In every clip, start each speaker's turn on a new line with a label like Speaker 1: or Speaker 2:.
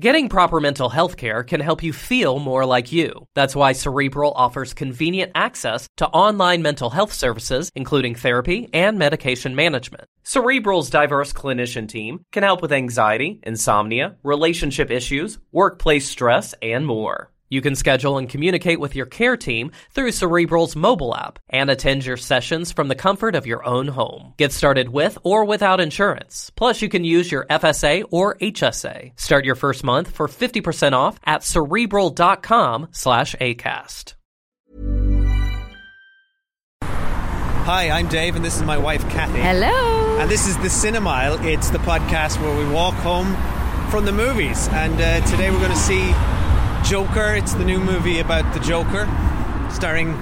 Speaker 1: Getting proper mental health care can help you feel more like you. That's why Cerebral offers convenient access to online mental health services, including therapy and medication management. Cerebral's diverse clinician team can help with anxiety, insomnia, relationship issues, workplace stress, and more. You can schedule and communicate with your care team through Cerebral's mobile app and attend your sessions from the comfort of your own home. Get started with or without insurance. Plus, you can use your FSA or HSA. Start your first month for 50% off at cerebral.com slash ACAST.
Speaker 2: Hi, I'm Dave, and this is my wife, Cathy.
Speaker 3: Hello.
Speaker 2: And this is the Cinemile. It's the podcast where we walk home from the movies. And uh, today we're going to see Joker. It's the new movie about the Joker, starring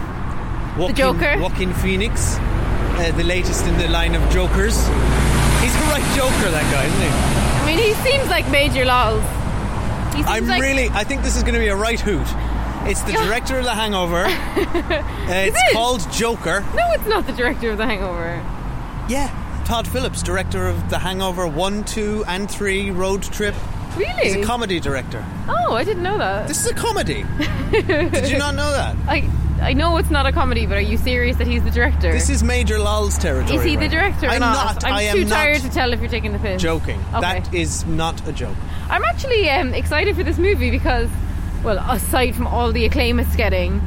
Speaker 2: Joaquin,
Speaker 3: Joker?
Speaker 2: Joaquin Phoenix, uh, the latest in the line of Jokers. He's the right Joker, that guy, isn't he?
Speaker 3: I mean, he seems like Major Lols.
Speaker 2: I'm
Speaker 3: like,
Speaker 2: really. I think this is going to be a right hoot. It's the director of The Hangover. Uh, it's
Speaker 3: it?
Speaker 2: called Joker.
Speaker 3: No, it's not the director of The Hangover.
Speaker 2: Yeah, Todd Phillips, director of The Hangover 1, 2, and 3, Road Trip.
Speaker 3: Really?
Speaker 2: He's a comedy director.
Speaker 3: oh, I didn't know that.
Speaker 2: This is a comedy. Did you not know that?
Speaker 3: I I know it's not a comedy, but are you serious that he's the director?
Speaker 2: This is Major Lol's territory.
Speaker 3: Is he the director or
Speaker 2: I'm
Speaker 3: not? I'm
Speaker 2: I am
Speaker 3: too tired to tell if you're taking the piss.
Speaker 2: joking.
Speaker 3: Okay.
Speaker 2: That is not a joke.
Speaker 3: I'm actually um, excited for this movie because, well, aside from all the acclaim it's getting,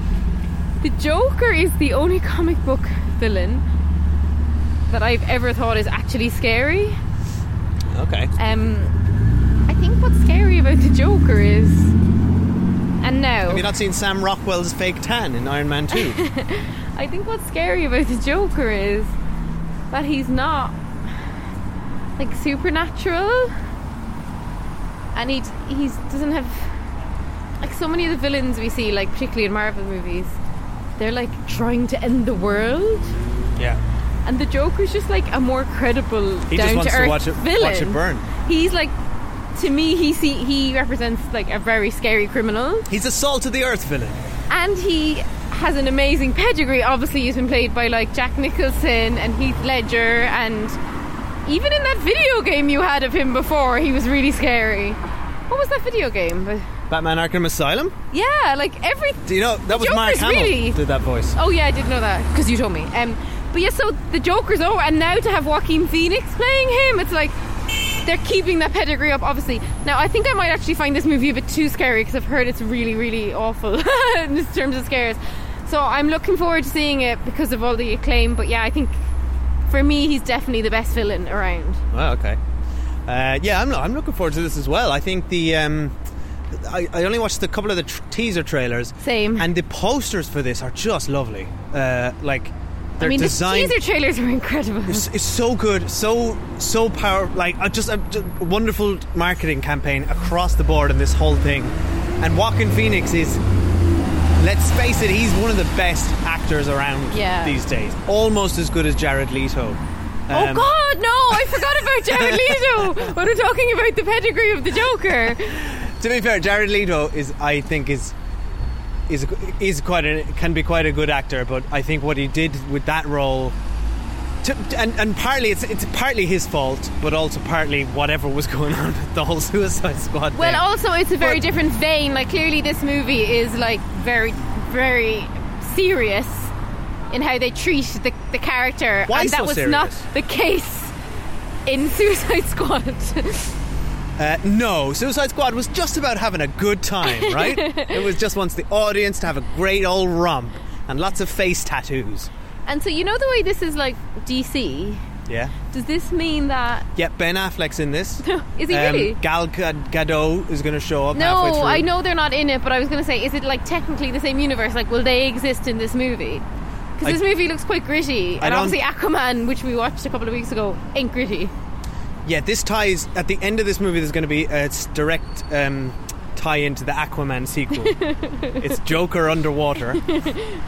Speaker 3: the Joker is the only comic book villain that I've ever thought is actually scary.
Speaker 2: Okay.
Speaker 3: Um, think what's scary about the Joker is, and now
Speaker 2: Have you not seen Sam Rockwell's fake tan in Iron Man 2?
Speaker 3: I think what's scary about the Joker is that he's not like supernatural, and he he's doesn't have like so many of the villains we see, like particularly in Marvel movies. They're like trying to end the world,
Speaker 2: yeah.
Speaker 3: and the Joker's just like a more credible,
Speaker 2: He
Speaker 3: down to earth villain.
Speaker 2: watch it burn.
Speaker 3: He's like, to me, he see he represents like a very scary criminal.
Speaker 2: He's a salt of the earth villain.
Speaker 3: and he has an amazing pedigree. Obviously, he's been played by like Jack Nicholson and Heath Ledger, and even in that video game you had of him before, he was really scary. What was that video game?
Speaker 2: Batman Arkham Asylum?
Speaker 3: Yeah, like every.
Speaker 2: Do you know that was
Speaker 3: Joker's
Speaker 2: Mark Hamill
Speaker 3: really-
Speaker 2: did that voice?
Speaker 3: Oh yeah, I did know that because you told me. Um, but yeah, so the Joker's over, and now to have Joaquin Phoenix playing him, it's like they're keeping that pedigree up. Obviously, now I think I might actually find this movie a bit too scary because I've heard it's really, really awful in terms of scares. So I'm looking forward to seeing it because of all the acclaim. But yeah, I think for me, he's definitely the best villain around.
Speaker 2: Oh, okay. Uh, yeah, I'm, I'm looking forward to this as well. I think the um, I, I only watched a couple of the tr- teaser trailers.
Speaker 3: Same.
Speaker 2: And the posters for this are just lovely. Uh, like
Speaker 3: I mean,
Speaker 2: designed.
Speaker 3: the teaser trailers are incredible.
Speaker 2: It's, it's so good, so so power, like uh, just a just a wonderful marketing campaign across the board in this whole thing. And Joaquin Phoenix is, let's face it, he's one of the best actors around
Speaker 3: Yeah.
Speaker 2: these days. Almost as good as Jared Leto.
Speaker 3: Oh
Speaker 2: Um,
Speaker 3: God, no! I forgot about Jared Leto. when we're talking about the pedigree of the Joker.
Speaker 2: To be fair, Jared Leto is, I think, is is is quite a can be quite a good actor, but I think what he did with that role. To, and, and partly it's it's partly his fault, but also partly whatever was going on with the whole Suicide Squad.
Speaker 3: Well,
Speaker 2: thing.
Speaker 3: also it's a very
Speaker 2: But-
Speaker 3: different vein. Like clearly, this movie is like very, very serious in how they treat the, the character, and that was
Speaker 2: serious?
Speaker 3: not the case in Suicide Squad.
Speaker 2: Uh, no, Suicide Squad was just about having a good time, right? it was just wants the audience to have a great old romp and lots of face tattoos.
Speaker 3: And so you know the way this is like DC.
Speaker 2: Yeah.
Speaker 3: Does this mean that
Speaker 2: Yeah, Ben Affleck's in this.
Speaker 3: is he
Speaker 2: Um,
Speaker 3: really?
Speaker 2: Gal Gadot is going to show up
Speaker 3: No. I know they're not in it, but I was going to say, is it like technically the same universe? Like, will they exist in this movie? Because this movie looks quite gritty,
Speaker 2: I
Speaker 3: and obviously Aquaman, which we watched a couple of weeks ago, ain't gritty.
Speaker 2: Yeah, this ties at the end of this movie. There's going to be a s- direct um, tie into the Aquaman sequel. it's Joker underwater.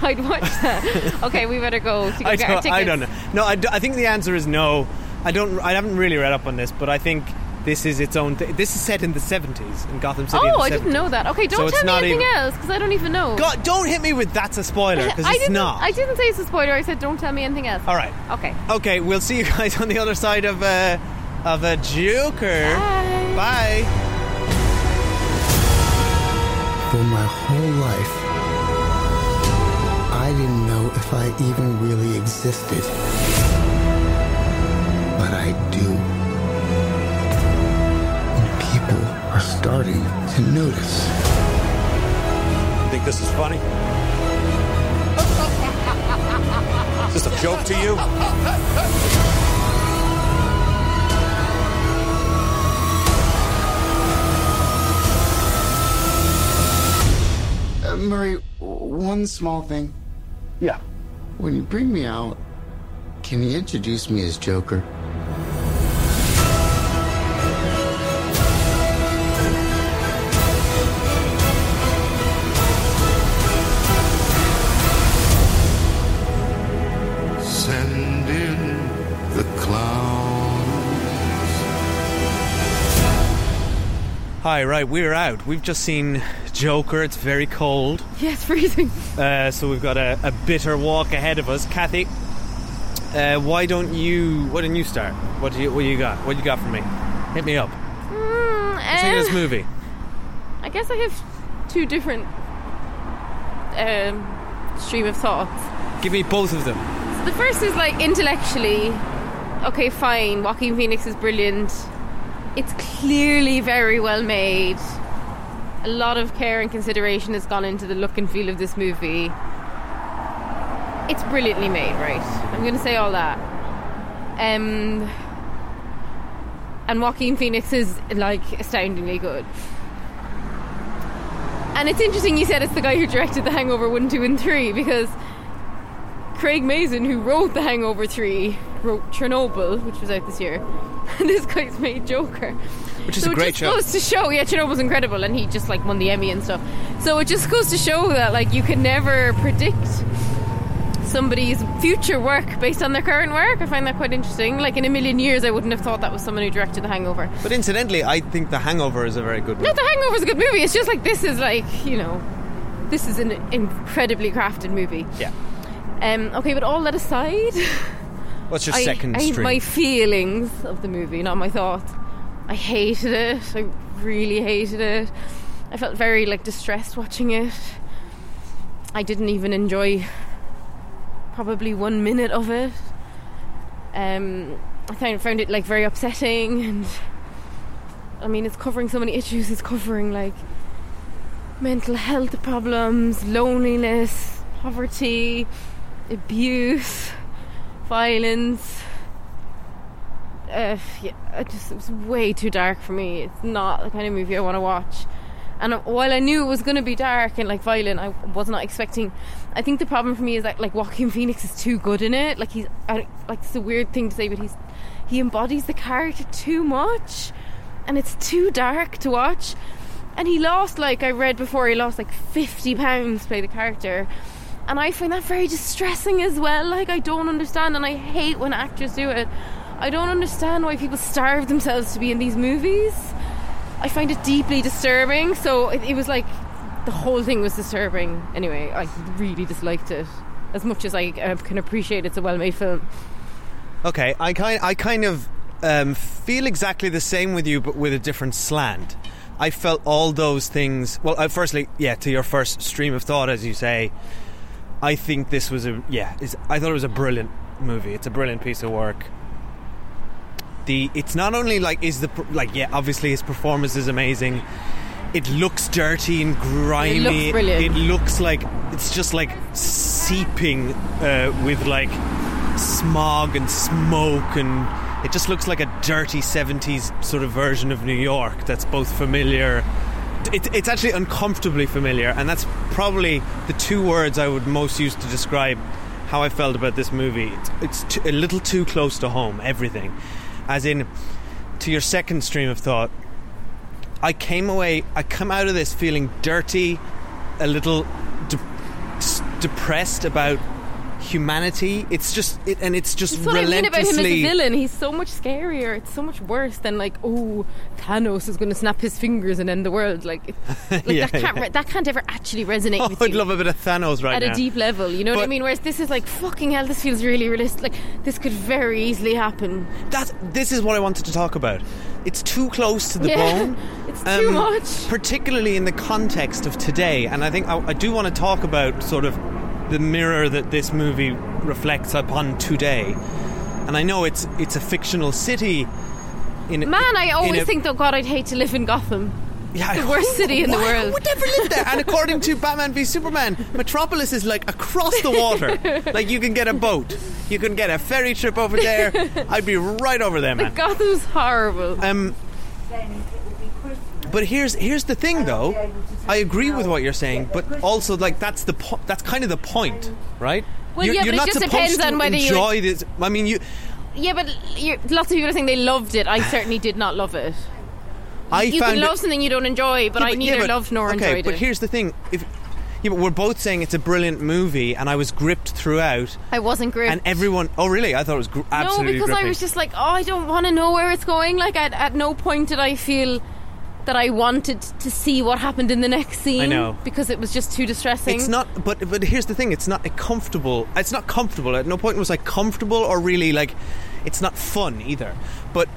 Speaker 3: I'd watch that. okay, we better go to
Speaker 2: I
Speaker 3: get
Speaker 2: don't. I don't know. No, I think the answer is no. I don't. I haven't really read up on this, but I think this is its own. Th- this is set in the 70s in Gotham City.
Speaker 3: Oh, I didn't know that. Okay, don't
Speaker 2: it's
Speaker 3: tell me anything
Speaker 2: even-
Speaker 3: else because I don't even know.
Speaker 2: God, don't hit me with that's a spoiler because
Speaker 3: I
Speaker 2: it's
Speaker 3: didn't.
Speaker 2: not.
Speaker 3: I didn't say it's a spoiler. I said don't tell me anything else.
Speaker 2: All right.
Speaker 3: Okay.
Speaker 2: Okay, we'll see you guys on the other side of uh, of a Joker.
Speaker 3: Bye.
Speaker 2: Bye.
Speaker 4: For my whole life, I didn't know if I even really existed. But I do. And people are starting to notice.
Speaker 5: You think this is funny? Is this a joke to you?
Speaker 4: Murray, one small thing.
Speaker 5: Yeah.
Speaker 4: When you bring me out, can you introduce me as Joker? Send in the clown.
Speaker 2: Hi, right, we're out. We've just seen Joker. It's very cold,
Speaker 3: Yes, freezing.
Speaker 2: uh, so we've got a, a bitter walk ahead of us. Cathy, uh, why don't you? Why don't you start? What do you? What do you got? What do you got for me? Hit me up.
Speaker 3: Mm,
Speaker 2: What's in this
Speaker 3: um,
Speaker 2: movie?
Speaker 3: I guess I have two different um, stream of thoughts.
Speaker 2: Give me both of them.
Speaker 3: So the first is like intellectually, okay, fine. Joaquin Phoenix is brilliant. It's clearly very well made. A lot of care and consideration has gone into the look and feel of this movie. It's brilliantly made, right? I'm going to say all that. Um, and Joaquin Phoenix is like astoundingly good. And it's interesting you said it's the guy who directed The Hangover 1, 2, and 3 because Craig Mazin, who wrote The Hangover 3, wrote Chernobyl, which was out this year. And this guy's made Joker.
Speaker 2: Which is
Speaker 3: so
Speaker 2: a great
Speaker 3: it just
Speaker 2: show.
Speaker 3: goes to show, yeah, Chernobyl's incredible, and he just like won the Emmy and stuff. So it just goes to show that like you can never predict somebody's future work based on their current work. I find that quite interesting. Like in a million years, I wouldn't have thought that was someone who directed The Hangover.
Speaker 2: But incidentally, I think The Hangover is a very good movie. No.
Speaker 3: The Hangover's a good movie. It's just like this is like you know, this is an incredibly crafted movie.
Speaker 2: Yeah.
Speaker 3: Um, okay, but all that aside,
Speaker 2: What's your
Speaker 3: I,
Speaker 2: second
Speaker 3: I,
Speaker 2: stream?
Speaker 3: my feelings of the movie, not my thoughts. I hated it. I really hated it. I felt very like distressed watching it. I didn't even enjoy probably one minute of it. Um, I found found it like very upsetting, and I mean, it's covering so many issues. It's covering like mental health problems, loneliness, poverty, abuse, violence. Uh, yeah, it just it was way too dark for me. It's not the kind of movie I want to watch. And while I knew it was going to be dark and like violent, I was not expecting. I think the problem for me is that like Joaquin Phoenix is too good in it. Like he's I, like it's a weird thing to say, but he's he embodies the character too much, and it's too dark to watch. And he lost like I read before he lost like fifty pounds to play the character, and I find that very distressing as well. Like I don't understand, and I hate when actors do it. I don't understand why people starve themselves to be in these movies. I find it deeply disturbing. So it, it was like the whole thing was disturbing. Anyway, I really disliked it as much as I uh, can appreciate it's a well-made film.
Speaker 2: Okay, I kind I kind of um, feel exactly the same with you, but with a different slant. I felt all those things. Well, uh, firstly, yeah, to your first stream of thought, as you say, I think this was a yeah. I thought it was a brilliant movie. It's a brilliant piece of work. The it's not only like is the like yeah obviously his performance is amazing. It looks dirty and grimy.
Speaker 3: It looks brilliant.
Speaker 2: It looks like it's just like seeping uh, with like smog and smoke and it just looks like a dirty 70s sort of version of New York that's both familiar it, it's actually uncomfortably familiar and that's probably the two words I would most use to describe how I felt about this movie it's, it's a little too close to home everything as in to your second stream of thought I came away I come out of this feeling dirty a little de- depressed about humanity it's just it, and it's just
Speaker 3: That's what I mean about him as a villain. He's so much scarier. It's so much worse than like, oh, Thanos is going to snap his fingers and end the world. Like, it- like
Speaker 2: Yeah,
Speaker 3: that can't
Speaker 2: yeah.
Speaker 3: re- that can't ever actually resonate
Speaker 2: oh,
Speaker 3: with
Speaker 2: I'd
Speaker 3: you
Speaker 2: love a bit of Thanos right now.
Speaker 3: at
Speaker 2: now
Speaker 3: a deep level. You know what I mean? Whereas this is like, fucking hell, this feels really realistic. Like, this could very easily happen.
Speaker 2: That this is what I wanted to talk about. It's too close to the
Speaker 3: Yeah,
Speaker 2: bone.
Speaker 3: it's too um, much.
Speaker 2: Particularly in the context of today, and I think I, I do want to talk about sort of the mirror that this movie reflects upon today. And I know it's it's a fictional city. In
Speaker 3: Man, I always
Speaker 2: a-
Speaker 3: think, though, God, I'd hate to live in Gotham.
Speaker 2: yeah,
Speaker 3: the worst city in the world.
Speaker 2: Who would never live there? And according to Batman v Superman, Metropolis is like across the water. like you can get a boat, you can get a ferry trip over there. I'd be right over there, man.
Speaker 3: Gotham's horrible.
Speaker 2: Um, but here's here's the thing, though. I agree with what you're saying, but also like that's the po- that's kind of the point, right?
Speaker 3: Well,
Speaker 2: you're,
Speaker 3: yeah,
Speaker 2: you're
Speaker 3: but it
Speaker 2: not
Speaker 3: just
Speaker 2: supposed
Speaker 3: depends
Speaker 2: to
Speaker 3: on whether you-
Speaker 2: enjoy this. I mean, you.
Speaker 3: Yeah, but you're, lots of people are saying they loved it. I certainly did not love it.
Speaker 2: I
Speaker 3: you
Speaker 2: found
Speaker 3: can
Speaker 2: it-
Speaker 3: love something you don't enjoy, but
Speaker 2: Yeah,
Speaker 3: I
Speaker 2: yeah,
Speaker 3: neither
Speaker 2: but-
Speaker 3: loved nor
Speaker 2: okay,
Speaker 3: enjoyed
Speaker 2: but
Speaker 3: it.
Speaker 2: here's the thing: if yeah, but we're both saying it's a brilliant movie, and I was gripped throughout,
Speaker 3: I wasn't gripped.
Speaker 2: and everyone. Oh, really? I thought it was gr-
Speaker 3: no,
Speaker 2: absolutely
Speaker 3: because I was just like, oh, I don't want to know where it's going. Like, at, at no point did I feel that I wanted to see what happened in the next scene.
Speaker 2: I know.
Speaker 3: because it was just too distressing.
Speaker 2: It's not, but but here's the thing: it's not a comfortable. It's not comfortable. At no point was I comfortable or really like. It's not fun either. But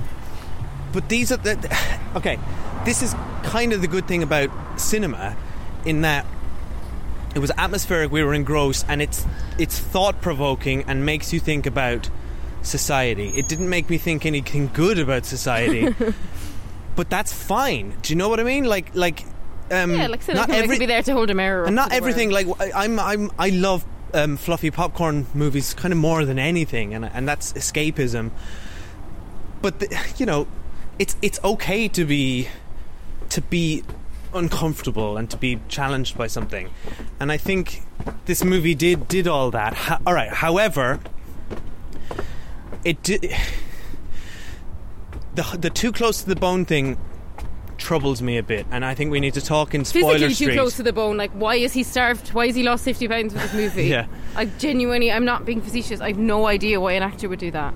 Speaker 2: but these are the okay. This is kind of the good thing about cinema, in that it was atmospheric. We were engrossed, and it's it's thought provoking and makes you think about society. It didn't make me think anything good about society. But that's fine. Do you know what I mean? Like, like, um,
Speaker 3: yeah, like
Speaker 2: not
Speaker 3: cinema
Speaker 2: every,
Speaker 3: be there to hold a mirror.
Speaker 2: and not everything like I- I'm I'm I love um, fluffy popcorn movies kind of more than anything and and that's escapism but the, you know it's it's okay to be to be uncomfortable and to be challenged by something and I think this movie did did all that Ho- all right however it did the the too close to the bone thing troubles me a bit and I think we need to talk in spoiler
Speaker 3: physically
Speaker 2: street
Speaker 3: too close to the bone. Like, why is he starved? Why has he lost fifty pounds with this movie?
Speaker 2: Yeah.
Speaker 3: I genuinely, I'm not being facetious. I have no idea why an actor would do that.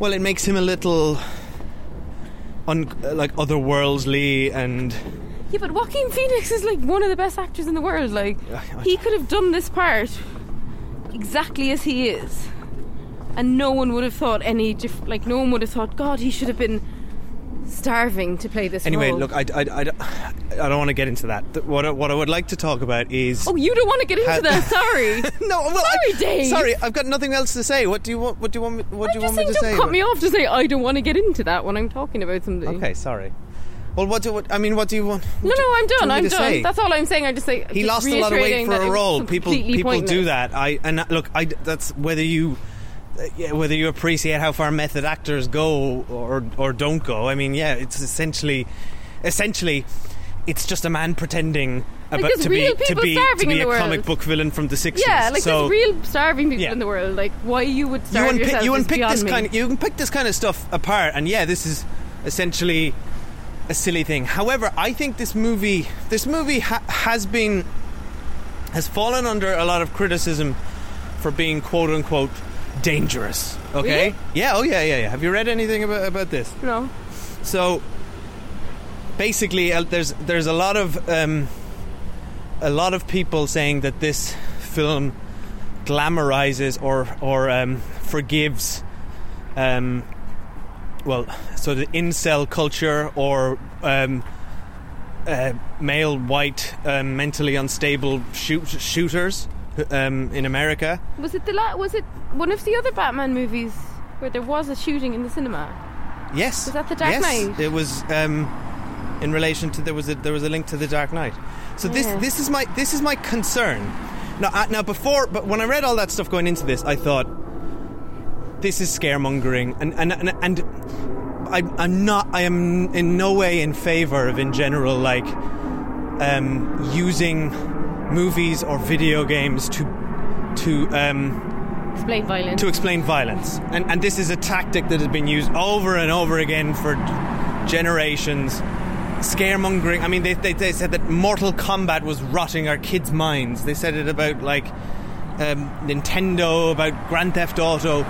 Speaker 2: Well, it makes him a little, un- like otherworldly, and
Speaker 3: Yeah, but Joaquin Phoenix is like one of the best actors in the world. Like, he could have done this part exactly as he is, and no one would have thought any. Diff- like, no one would have thought, God, he should have been starving to play this
Speaker 2: anyway.
Speaker 3: role.
Speaker 2: Look, I, I, I, I don't want to get into that. What I, what I would like to talk about is.
Speaker 3: oh, you don't want to get into
Speaker 2: How-
Speaker 3: that? Sorry.
Speaker 2: no, well,
Speaker 3: Sorry,
Speaker 2: I,
Speaker 3: Dave.
Speaker 2: Sorry, I've got nothing else to say. What do you want? What do you want? Me, what
Speaker 3: I'm
Speaker 2: do you want me to
Speaker 3: don't
Speaker 2: say?
Speaker 3: cut me off to say I don't want to get into that when I'm talking about something.
Speaker 2: Okay, sorry. Well, what do what, I mean? What do you want?
Speaker 3: No, no, I'm done. I'm done.
Speaker 2: say?
Speaker 3: That's all I'm saying. I just say
Speaker 2: he
Speaker 3: just
Speaker 2: lost a lot of weight for a role. People people do that. I and uh, look, I that's whether you whether you appreciate how far method actors go or or don't go. I mean, yeah, it's essentially essentially it's just a man pretending
Speaker 3: Like,
Speaker 2: about
Speaker 3: there's
Speaker 2: to be to be to be a comic book villain from the 60s.
Speaker 3: Yeah, like
Speaker 2: so
Speaker 3: there's real starving people
Speaker 2: Yeah.
Speaker 3: in the world. Like why you would
Speaker 2: you
Speaker 3: starve
Speaker 2: unpick
Speaker 3: yourself
Speaker 2: you unpick this
Speaker 3: me.
Speaker 2: kind of, you can pick this kind of stuff apart and yeah, this is essentially a silly thing. However, I think this movie this movie ha- has been has fallen under a lot of criticism for being quote unquote dangerous. Okay?
Speaker 3: Really?
Speaker 2: Yeah, oh yeah, yeah, yeah. Have you read anything about about this?
Speaker 3: no.
Speaker 2: So basically, uh, there's there's a lot of um, a lot of people saying that this film glamorizes or or um, forgives, um, well, so the incel culture or um, uh, male white um, mentally unstable shoot- shooters um, in America.
Speaker 3: Was it the la- was it one of the other Batman movies where there was a shooting in the cinema?
Speaker 2: Yes.
Speaker 3: Was that The Dark
Speaker 2: yes.
Speaker 3: Knight?
Speaker 2: It was um, in relation to there was a there was a link to the Dark Knight. So this
Speaker 3: Yeah.
Speaker 2: this is my this is my concern. Now uh, now before but when I read all that stuff going into this, I thought this is scaremongering and and and, and I, I'm not I am in no way in favor of in general like um, using movies or video games to to um,
Speaker 3: Explain violence.
Speaker 2: to explain violence. And, and this is a tactic that has been used over and over again for generations. Scaremongering. I mean, they, they, they said that Mortal Kombat was rotting our kids' minds. They said it about, like, um, Nintendo, about Grand Theft Auto.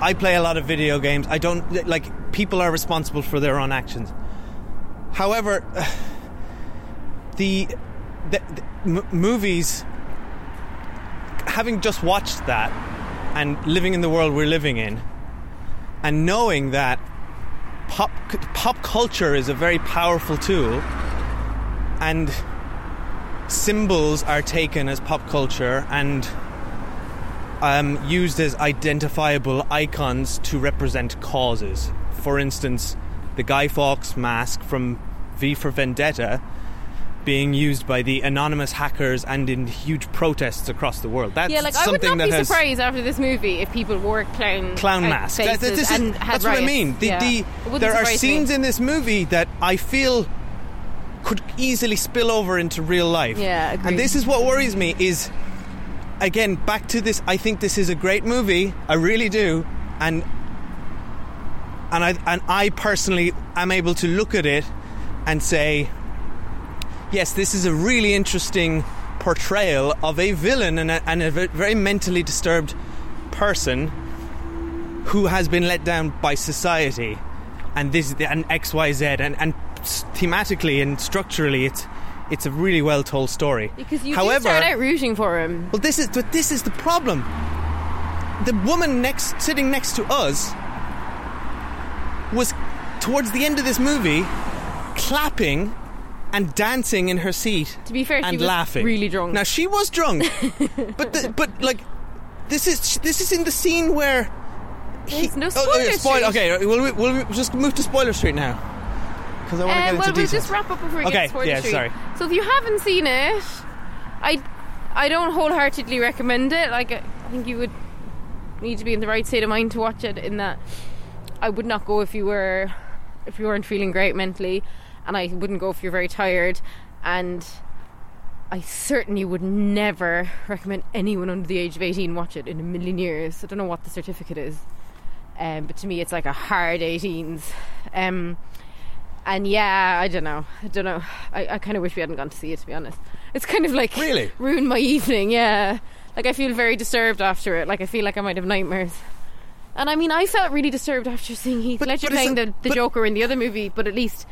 Speaker 2: I play a lot of video games. I don't, like, people are responsible for their own actions. However, the, the, the m- movies having just watched that and living in the world we're living in and knowing that pop pop culture is a very powerful tool and symbols are taken as pop culture and um, used as identifiable icons to represent causes. For instance, the Guy Fawkes mask from V for Vendetta being used by the anonymous hackers and in huge protests across the world. That's something that has.
Speaker 3: yeah, like I would not be surprised after this movie if people wore clown
Speaker 2: clown masks. That- this is-
Speaker 3: and
Speaker 2: that's what I mean. The,
Speaker 3: Yeah.
Speaker 2: the, there are
Speaker 3: surprise me.
Speaker 2: scenes in this movie that I feel could easily spill over into real life.
Speaker 3: Yeah, agreed.
Speaker 2: and this is what worries me. Is again back to this. I think this is a great movie. I really do, and and I and I personally am able to look at it and say, yes, this is a really interesting portrayal of a villain and a, and a very mentally disturbed person who has been let down by society, and this and X Y Z and and thematically and structurally, it's it's a really well told story.
Speaker 3: because you
Speaker 2: However,
Speaker 3: start out rooting for him.
Speaker 2: well, this is but this is the problem. The woman next sitting next to us was towards the end of this movie clapping and dancing in her seat
Speaker 3: To be fair, she
Speaker 2: and
Speaker 3: was
Speaker 2: laughing.
Speaker 3: really drunk.
Speaker 2: Now she was drunk, but the, but like this is this is in the scene where
Speaker 3: There's no
Speaker 2: oh,
Speaker 3: spoiler
Speaker 2: spoil-
Speaker 3: street.
Speaker 2: Okay, we'll, we- we'll just move to spoiler street now because I want to
Speaker 3: Uh,
Speaker 2: get into
Speaker 3: well, we'll just wrap up before we
Speaker 2: Okay,
Speaker 3: get to spoiler
Speaker 2: yeah,
Speaker 3: street.
Speaker 2: sorry.
Speaker 3: So if you haven't seen it, I I don't wholeheartedly recommend it. Like I think you would need to be in the right state of mind to watch it. In that, I would not go if you were if you weren't feeling great mentally, and I wouldn't go if you're very tired. And I certainly would never recommend anyone under the age of 18 watch it in a million years. I don't know what the certificate is, um, but to me it's like a hard 18s. Um, and yeah, I don't know. I don't know. I, I kind of wish we hadn't gone to see it, to be honest. It's kind of like
Speaker 2: Really?
Speaker 3: ruined my evening. Yeah, like I feel very disturbed after it. Like I feel like I might have nightmares. And I mean, I felt really disturbed after seeing Heath
Speaker 2: But-
Speaker 3: Ledger
Speaker 2: but
Speaker 3: playing the, the Joker in the other movie, but at least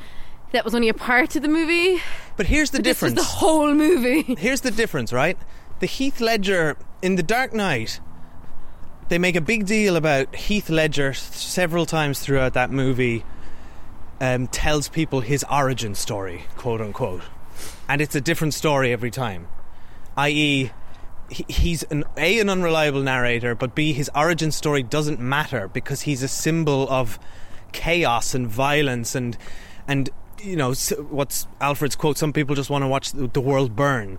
Speaker 3: that was only a part of the movie.
Speaker 2: but here's the difference.
Speaker 3: This was
Speaker 2: difference.
Speaker 3: the whole movie.
Speaker 2: Here's the difference, right? The Heath Ledger in The Dark Knight, they make a big deal about Heath Ledger several times throughout that movie. Um, tells people his origin story, quote unquote, and it's a different story every time. I.e., he's an a an unreliable narrator, but b his origin story doesn't matter because he's a symbol of chaos and violence and and you know what's Alfred's quote. Some people just want to watch the, world burn.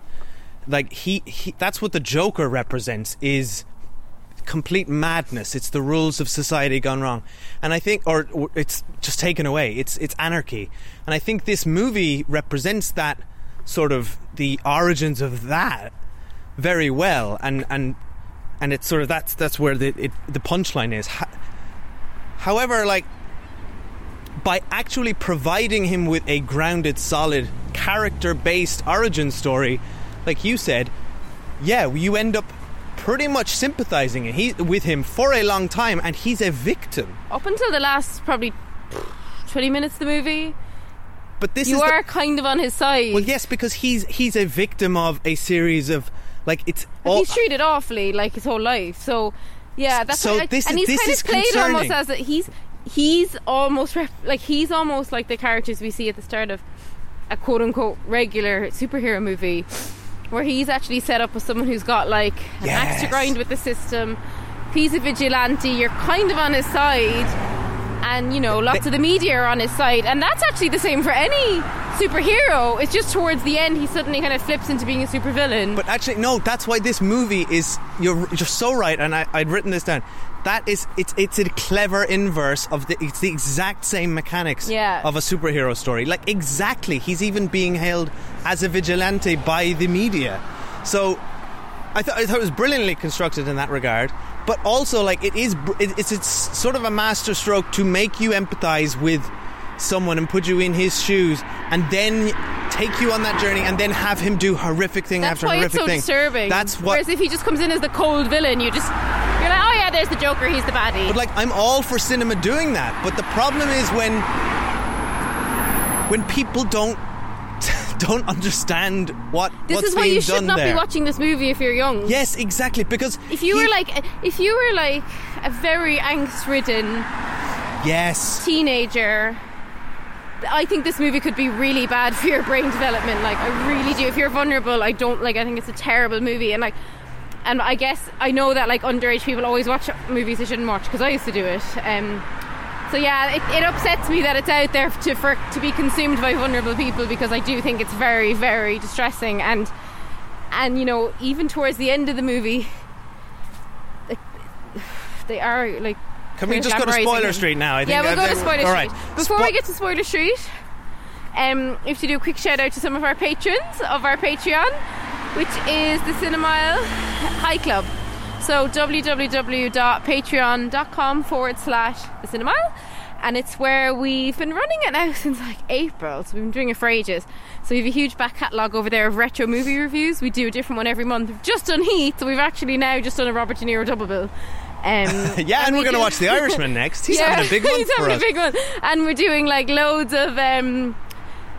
Speaker 2: Like he, he, that's what the Joker represents is complete madness. It's the rules of society gone wrong, and I think, or, or it's just taken away. It's it's anarchy, and I think this movie represents that sort of the origins of that very well, and and and it's sort of that's that's where the it, the punchline is. However, like by actually providing him with a grounded, solid, character-based origin story, like you said, yeah, you end up pretty much sympathizing he, with him for a long time, and he's a victim.
Speaker 3: Up until the last probably 20 minutes of the movie,
Speaker 2: But this
Speaker 3: you
Speaker 2: is the-
Speaker 3: are kind of on his side.
Speaker 2: well, yes, because he's he's a victim of a series of like it's
Speaker 3: Like,
Speaker 2: all
Speaker 3: he's treated awfully like his whole life. So yeah, that's
Speaker 2: So
Speaker 3: I-
Speaker 2: this
Speaker 3: and
Speaker 2: is-
Speaker 3: he's
Speaker 2: this
Speaker 3: kind
Speaker 2: is
Speaker 3: of played almost
Speaker 2: concerning.
Speaker 3: as a, he's he's almost rep, like he's almost like the characters we see at the start of a quote unquote regular superhero movie, where he's actually set up as someone who's got like an axe to grind with the system. He's a vigilante. You're kind of on his side. and you know lots of the media are on his side and that's actually the same for any superhero it's just towards the end he suddenly kind of flips into being a supervillain
Speaker 2: But actually, no. That's why this movie is. You're you're so right, and I, I'd written this down. That is, it's it's a clever inverse of the. It's the exact same mechanics
Speaker 3: Yeah.
Speaker 2: of a superhero story. Like exactly, he's even being hailed as a vigilante by the media. So, I thought I thought it was brilliantly constructed in that regard. But also, like it is, it, it's it's sort of a masterstroke to make you empathize with someone and put you in his shoes, and then take you on that journey, and then have him do horrific thing
Speaker 3: that's
Speaker 2: after horrific
Speaker 3: so
Speaker 2: thing.
Speaker 3: disturbing
Speaker 2: That's what.
Speaker 3: whereas if he just comes in as the cold villain you just you're like oh yeah there's the Joker he's the baddie
Speaker 2: But like, I'm all for cinema doing that. But the problem is when when people don't don't understand what
Speaker 3: this
Speaker 2: what's
Speaker 3: is why you should not
Speaker 2: there.
Speaker 3: be watching this movie if you're young
Speaker 2: Yes, exactly. Because
Speaker 3: if you
Speaker 2: he-
Speaker 3: were like if you were like a very angst-ridden
Speaker 2: yes,
Speaker 3: teenager I think this movie could be really bad for your brain development. Like I really do. If you're vulnerable, I don't like. I think it's a terrible movie, and like, and I guess I know that like underage people always watch movies they shouldn't watch because I used to do it. Um, so yeah, it, it upsets me that it's out there to for to be consumed by vulnerable people because I do think it's very very distressing and and you know even towards the end of the movie, like, they are like.
Speaker 2: Can we just go to Spoiler. Street now? I think
Speaker 3: yeah, we'll go to Spoiler
Speaker 2: all right.
Speaker 3: Street. Before
Speaker 2: Spo-
Speaker 3: we get to Spoiler Street, um, we have to do a quick shout out to some of our patrons of our Patreon, which is the Cinemile High Club. So www.patreon.com forward slash the Cinemile. And it's where we've been running it now since like April, so we've been doing it for ages. So we have a huge back catalogue over there of retro movie reviews. We do a different one every month. We've just done Heat, so we've actually now just done a Robert De Niro double bill. Um,
Speaker 2: yeah, and,
Speaker 3: we
Speaker 2: we're going to watch The Irishman next. He's
Speaker 3: yeah,
Speaker 2: having a big one
Speaker 3: he's having
Speaker 2: us.
Speaker 3: a big one, and we're doing like loads of um,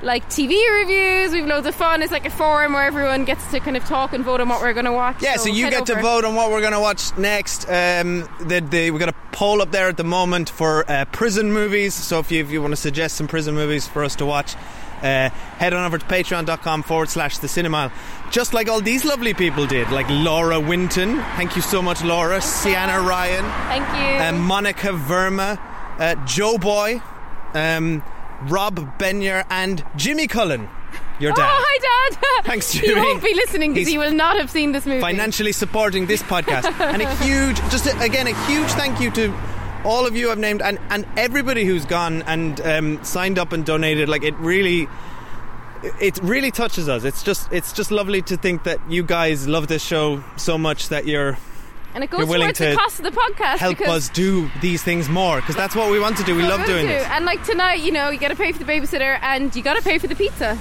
Speaker 3: like TV reviews. We've loads of fun. It's like a forum where everyone gets to kind of talk and vote on what we're going to watch.
Speaker 2: Yeah, so you
Speaker 3: head
Speaker 2: get to vote on what we're going to watch next. Um, the, the, we've got a poll up there at the moment for uh, prison movies. So if you, if you want to suggest some prison movies for us to watch, uh, head on over to patreon.com forward slash the Cinemile. Just like all these lovely people did, like Laura Winton. Thank you so much, Laura. Sienna Ryan.
Speaker 3: Thank you.
Speaker 2: um, Monica Verma, uh, Joe Boy, um, Rob Benyer, and Jimmy Cullen, your dad.
Speaker 3: Oh, hi, Dad.
Speaker 2: Thanks, Jimmy.
Speaker 3: He won't be listening because he will not have seen this movie.
Speaker 2: financially supporting this podcast. and a huge, just a, again, a huge thank you to all of you I've named and, and everybody who's gone and um, signed up and donated. Like it really. It really touches us. It's just, it's just lovely to think that you guys love this show so much that you're
Speaker 3: and it
Speaker 2: you're willing
Speaker 3: towards
Speaker 2: to
Speaker 3: the cost of the podcast
Speaker 2: help us do these things more because that's what we want to do. We love doing
Speaker 3: too.
Speaker 2: this.
Speaker 3: And like tonight, you know, you got to pay for the babysitter and you got to pay for the pizza.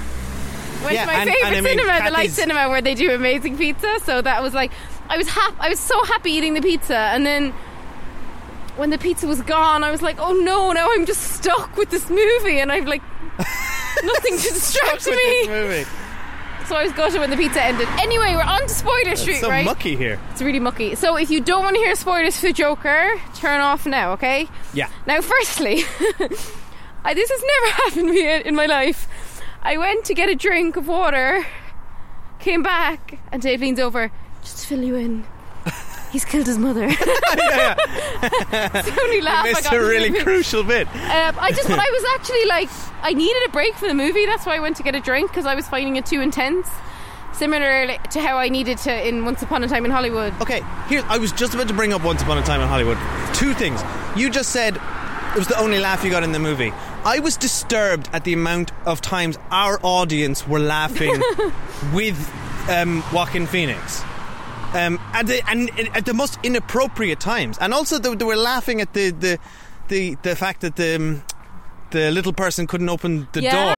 Speaker 3: Went
Speaker 2: Yeah,
Speaker 3: to my
Speaker 2: and-
Speaker 3: favorite
Speaker 2: and I mean,
Speaker 3: cinema, the Light Cinema, where they do amazing pizza. So that was like, I was happy. I was so happy eating the pizza, and then when the pizza was gone, I was like, oh no, now I'm just stuck with this movie, and I've like nothing to distract me. So I was gutted when the pizza ended. Anyway, we're on to Spoiler Street,
Speaker 2: It's so
Speaker 3: right?
Speaker 2: mucky here.
Speaker 3: It's really mucky. So if you don't want to hear spoilers for Joker, turn off now, okay?
Speaker 2: Yeah.
Speaker 3: Now, firstly, I, this has never happened to me in, in my life. I went to get a drink of water, came back, and Dave leans over, just to fill you in. He's killed his mother. It's the only laugh I
Speaker 2: Missed a really crucial bit.
Speaker 3: Um, I just, but I was actually like, I needed a break from the movie. That's why I went to get a drink because I was finding it too intense. Similar to how I needed to in Once Upon a Time in Hollywood.
Speaker 2: Okay, here I was just about to bring up Once Upon a Time in Hollywood. Two things. You just said it was the only laugh you got in the movie. I was disturbed at the amount of times our audience were laughing with um, Joaquin Phoenix. Um, and, the, and at the most inappropriate times, and also they, they were laughing at the the the, the fact that the um, the little person couldn't open the
Speaker 3: Yeah.
Speaker 2: door.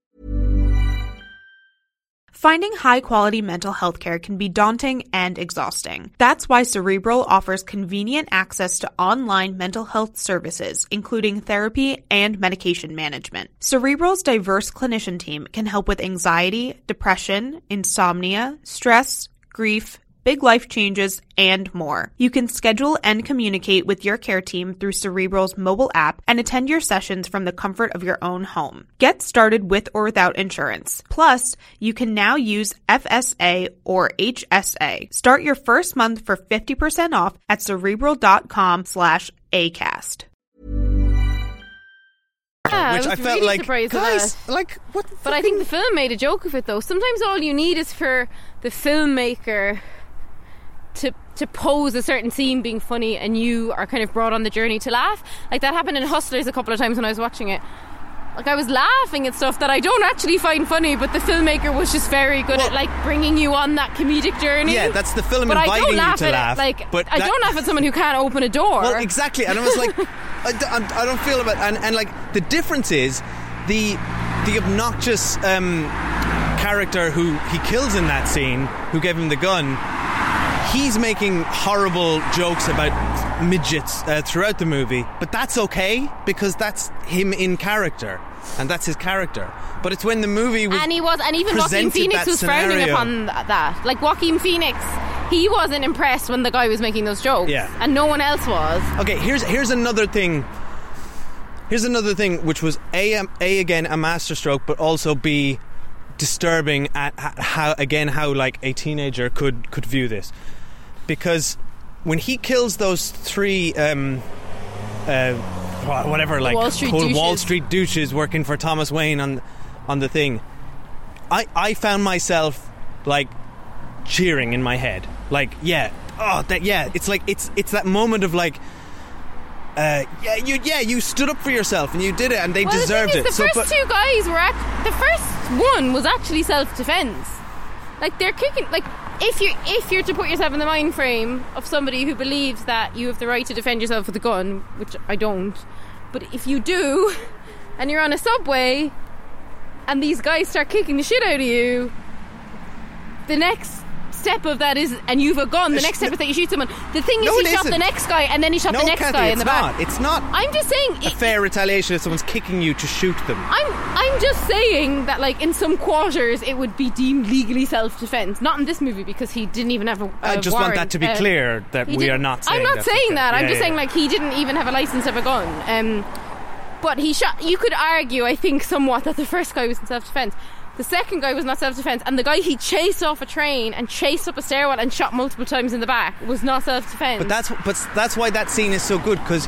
Speaker 6: Finding high quality mental health care can be daunting and exhausting. That's why Cerebral offers convenient access to online mental health services, including therapy and medication management. Cerebral's diverse clinician team can help with anxiety, depression, insomnia, stress, grief, big life changes, and more. You can schedule and communicate with your care team through Cerebral's mobile app and attend your sessions from the comfort of your own home. Get started with or without insurance. Plus, you can now use FSA or HSA. Start your first month for 50% off at cerebral.com slash ACAST.
Speaker 3: I
Speaker 2: which I,
Speaker 3: was
Speaker 2: felt
Speaker 3: really
Speaker 2: like
Speaker 3: surprised uh,
Speaker 2: guys, like what? the
Speaker 3: But I think the film made a joke of it though. Sometimes all you need is for the filmmaker to to pose a certain scene being funny and you are kind of brought on the journey to laugh. Like that happened in Hustlers a couple of times when I was watching it. Like I was laughing at stuff that I don't actually find funny, but the filmmaker was just very good
Speaker 2: Well-
Speaker 3: at like bringing you on that comedic journey.
Speaker 2: Yeah, that's the film
Speaker 3: but I
Speaker 2: inviting
Speaker 3: don't
Speaker 2: you
Speaker 3: laugh
Speaker 2: to
Speaker 3: at
Speaker 2: laugh,
Speaker 3: It. Like
Speaker 2: but
Speaker 3: I
Speaker 2: that-
Speaker 3: don't laugh at someone who can't open a door.
Speaker 2: Well, exactly, and I was like, I, I don't feel about, and, and like the difference is the the obnoxious um, character who he kills in that scene, who gave him the gun. He's making horrible jokes about midgets uh, throughout the movie, but that's okay because that's him in character, and that's his character. But it's when the movie was
Speaker 3: and he was, and even Joaquin Phoenix was frowning upon that. Like Joaquin Phoenix, he wasn't impressed when the guy was making those jokes,
Speaker 2: Yeah.
Speaker 3: and no one else was.
Speaker 2: Okay, here's here's another thing. Here's another thing, which was a um, a again a masterstroke, but also b disturbing at how again how like a teenager could could view this, because when he kills those three. Um, uh, whatever, like
Speaker 3: Wall Street douches.
Speaker 2: Wall Street douches working for Thomas Wayne on on the thing. I I found myself like cheering in my head. Like, yeah, oh, that, yeah. It's like it's it's that moment of like, uh, yeah, you yeah you stood up for yourself and you did it and they
Speaker 3: Well,
Speaker 2: deserved
Speaker 3: the
Speaker 2: it.
Speaker 3: the
Speaker 2: so,
Speaker 3: first two guys were at the first one was actually self defense. Like they're kicking. Like if you if you're to put yourself in the mind frame of somebody who believes that you have the right to defend yourself with a gun, which I don't, but if you do, and you're on a subway, and these guys start kicking the shit out of you, the next step of that is, and you've a gun. The next step is that you shoot someone. The thing is,
Speaker 2: No,
Speaker 3: he shot
Speaker 2: isn't.
Speaker 3: the next guy, and then he shot
Speaker 2: no,
Speaker 3: the next
Speaker 2: Cathy,
Speaker 3: guy in the
Speaker 2: not.
Speaker 3: back.
Speaker 2: It's not
Speaker 3: I'm just saying.
Speaker 2: a
Speaker 3: it-
Speaker 2: fair retaliation if someone's kicking you to shoot them.
Speaker 3: I'm I'm just saying that like in some quarters it would be deemed legally self defense. Not in this movie because he didn't even have a.
Speaker 2: I
Speaker 3: a
Speaker 2: just want that to be
Speaker 3: Uh,
Speaker 2: clear that we are not. Saying
Speaker 3: I'm not
Speaker 2: that's
Speaker 3: saying that. I'm just
Speaker 2: yeah,
Speaker 3: saying like he didn't even have a license of a gun. Um, but he shot. You could argue, I think, somewhat that the first guy was in self defense. The second guy was not self defense, and the guy he chased off a train and chased up a stairwell and shot multiple times in the back was not self defense.
Speaker 2: But that's but that's why that scene is so good because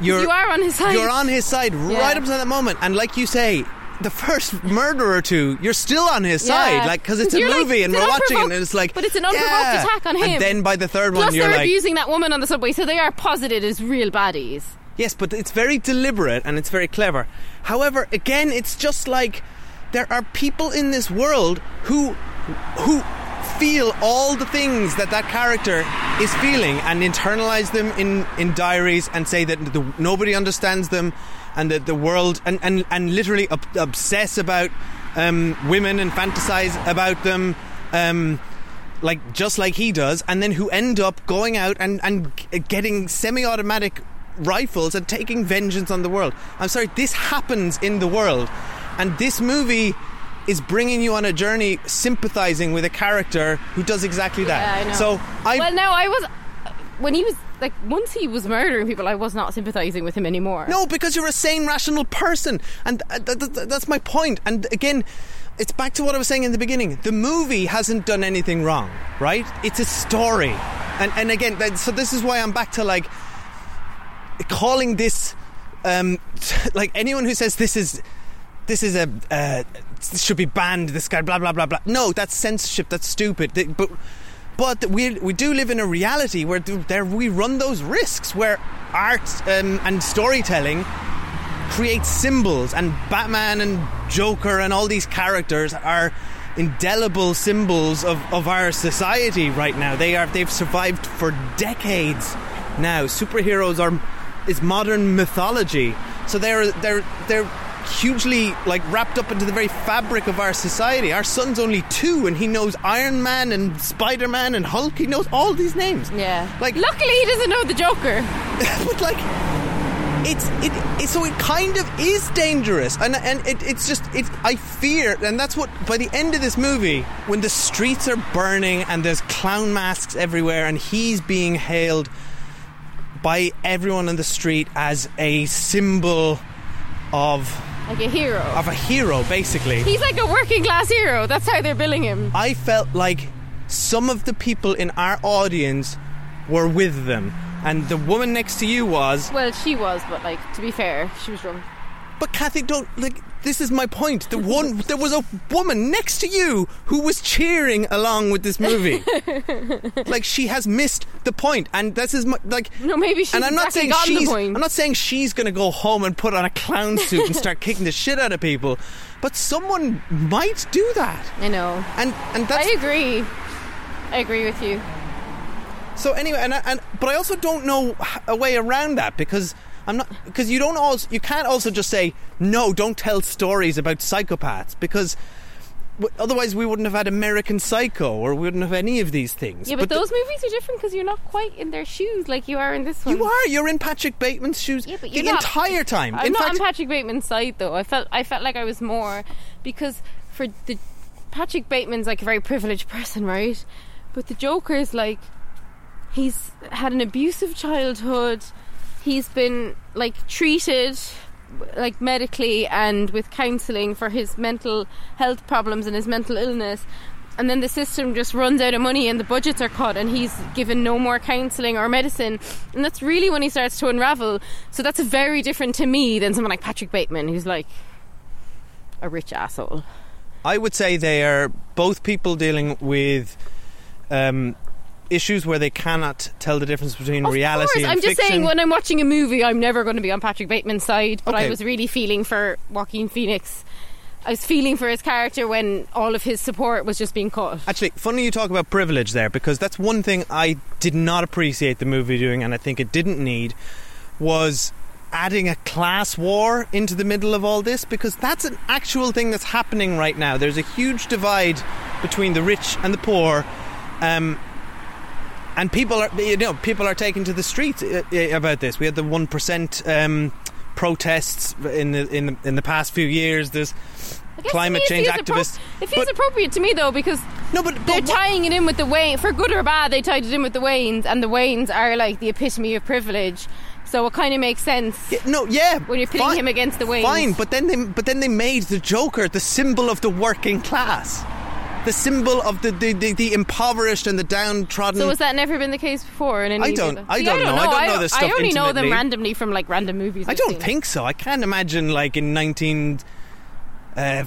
Speaker 2: you're
Speaker 3: you are on his side.
Speaker 2: You're on his side
Speaker 3: Yeah.
Speaker 2: right up to that moment, and like you say, the first murder or two, you're still on his
Speaker 3: Yeah.
Speaker 2: side, like because it's a
Speaker 3: You're like,
Speaker 2: movie and we're watching it, and it's like,
Speaker 3: but it's an unprovoked
Speaker 2: yeah.
Speaker 3: attack on him.
Speaker 2: And then by the third
Speaker 3: Plus,
Speaker 2: one, you're
Speaker 3: they're
Speaker 2: like,
Speaker 3: abusing that woman on the subway, so they are posited as real baddies.
Speaker 2: yes, but it's very deliberate and it's very clever. However, again, it's just like there are people in this world who who feel all the things that that character is feeling and internalize them in, in diaries and say that the, nobody understands them and that the world and, and, and literally ob- obsess about um, women and fantasize about them um, like just like he does. And then who end up going out and, and getting semi-automatic rifles and taking vengeance on the world. I'm sorry this happens in the world and this movie is bringing you on a journey sympathizing with a character who does exactly that
Speaker 3: Yeah, I know.
Speaker 2: so i
Speaker 3: well, no, I was when he was like once he was murdering people, I was not sympathising with him anymore.
Speaker 2: No, because you're a sane, rational person, and th- th- th- that's my point. And again, it's back to what I was saying in the beginning. The movie hasn't done anything wrong, right? It's a story, and and again, so this is why I'm back to like calling this, um, like anyone who says this is this is a uh, should be banned. This guy, blah blah blah blah. No, that's censorship. That's stupid. But but we we do live in a reality where there we run those risks where art um, and storytelling creates symbols, and Batman and Joker and all these characters are indelible symbols of, of our society right now. They are they've survived for decades now. Superheroes are is modern mythology. So they're they're they're hugely like wrapped up into the very fabric of our society. Our son's only two and he knows Iron Man and Spider Man and Hulk. He knows all these names.
Speaker 3: Yeah.
Speaker 2: Like
Speaker 3: luckily he doesn't know the Joker.
Speaker 2: but like it's it, it so it kind of is dangerous and and it, it's just it I fear and that's what by the end of this movie when the streets are burning and there's clown masks everywhere and he's being hailed by everyone on the street as a symbol of
Speaker 3: Like a hero.
Speaker 2: of a hero basically
Speaker 3: He's like a working class hero. That's how they're billing him.
Speaker 2: I felt like some of the people in our audience were with them and the woman next to you was
Speaker 3: Well, she was, but like to be fair, she was drunk.
Speaker 2: But Cathy, don't like. This is my point. The one there was a woman next to you who was cheering along with this movie. like she has missed the point, and this is my, like.
Speaker 3: No, maybe she's
Speaker 2: And I'm not saying she's.
Speaker 3: point.
Speaker 2: I'm not saying she's going to go home and put on a clown suit and start kicking the shit out of people, but someone might do that,
Speaker 3: I know.
Speaker 2: and and that's
Speaker 3: I agree. I agree with you.
Speaker 2: So anyway, and, and but I also don't know a way around that because I'm not because you don't also you can't also just say no, don't tell stories about psychopaths because otherwise we wouldn't have had American Psycho or we wouldn't have any of these things.
Speaker 3: Yeah, but,
Speaker 2: the-
Speaker 3: those movies are different because you're not quite in their shoes like you are in this one.
Speaker 2: you are you're in Patrick Bateman's shoes
Speaker 3: Yeah, but
Speaker 2: the
Speaker 3: you're not-
Speaker 2: entire time.
Speaker 3: I'm
Speaker 2: in
Speaker 3: not
Speaker 2: fact,
Speaker 3: on Patrick Bateman's side though. I felt I felt like I was more because for the Patrick Bateman's like a very privileged person, right? But the Joker's like he's had an abusive childhood. He's been like treated like medically and with counselling for his mental health problems and his mental illness. And then the system just runs out of money and the budgets are cut and he's given no more counselling or medicine. And that's really when he starts to unravel. So that's very different to me than someone like Patrick Bateman who's like a rich asshole.
Speaker 2: I would say they are both people dealing with um, issues where they cannot tell the difference between
Speaker 3: Of
Speaker 2: reality
Speaker 3: course, I'm just saying when I'm watching a movie, I'm never going to be on Patrick Bateman's side, but I was really feeling for Joaquin Phoenix. I was feeling for his character when all of his support was just being cut.
Speaker 2: Actually, funny you talk about privilege there because that's one thing I did not appreciate the movie doing, and I think it didn't need was adding a class war into the middle of all this because that's an actual thing that's happening right now. There's a huge divide between the rich and the poor. Um, and people are, you know, people are taking to the streets uh, uh, about this. We had the one percent um, protests in the in the in the past few years. There's climate change
Speaker 3: feels appro-
Speaker 2: activists.
Speaker 3: it feels
Speaker 2: But-
Speaker 3: appropriate to me though because
Speaker 2: no, but,
Speaker 3: they're
Speaker 2: what-
Speaker 3: tying it in with the Wayne for good or bad. They tied it in with the Waynes, and the Waynes are like the epitome of privilege. So it kind of makes sense.
Speaker 2: Yeah, no, yeah.
Speaker 3: When you're pitting him against the Waynes.
Speaker 2: Fine, but then they but then they made the Joker the symbol of the working class, the symbol of the the, the, the impoverished and the downtrodden.
Speaker 3: So has that never been the case before? In any
Speaker 2: I don't- I
Speaker 3: See,
Speaker 2: don't know. I don't know this stuff
Speaker 3: I only know them randomly from like random movies.
Speaker 2: I
Speaker 3: I've
Speaker 2: don't
Speaker 3: seen.
Speaker 2: think so. I can't imagine like in nineteen uh,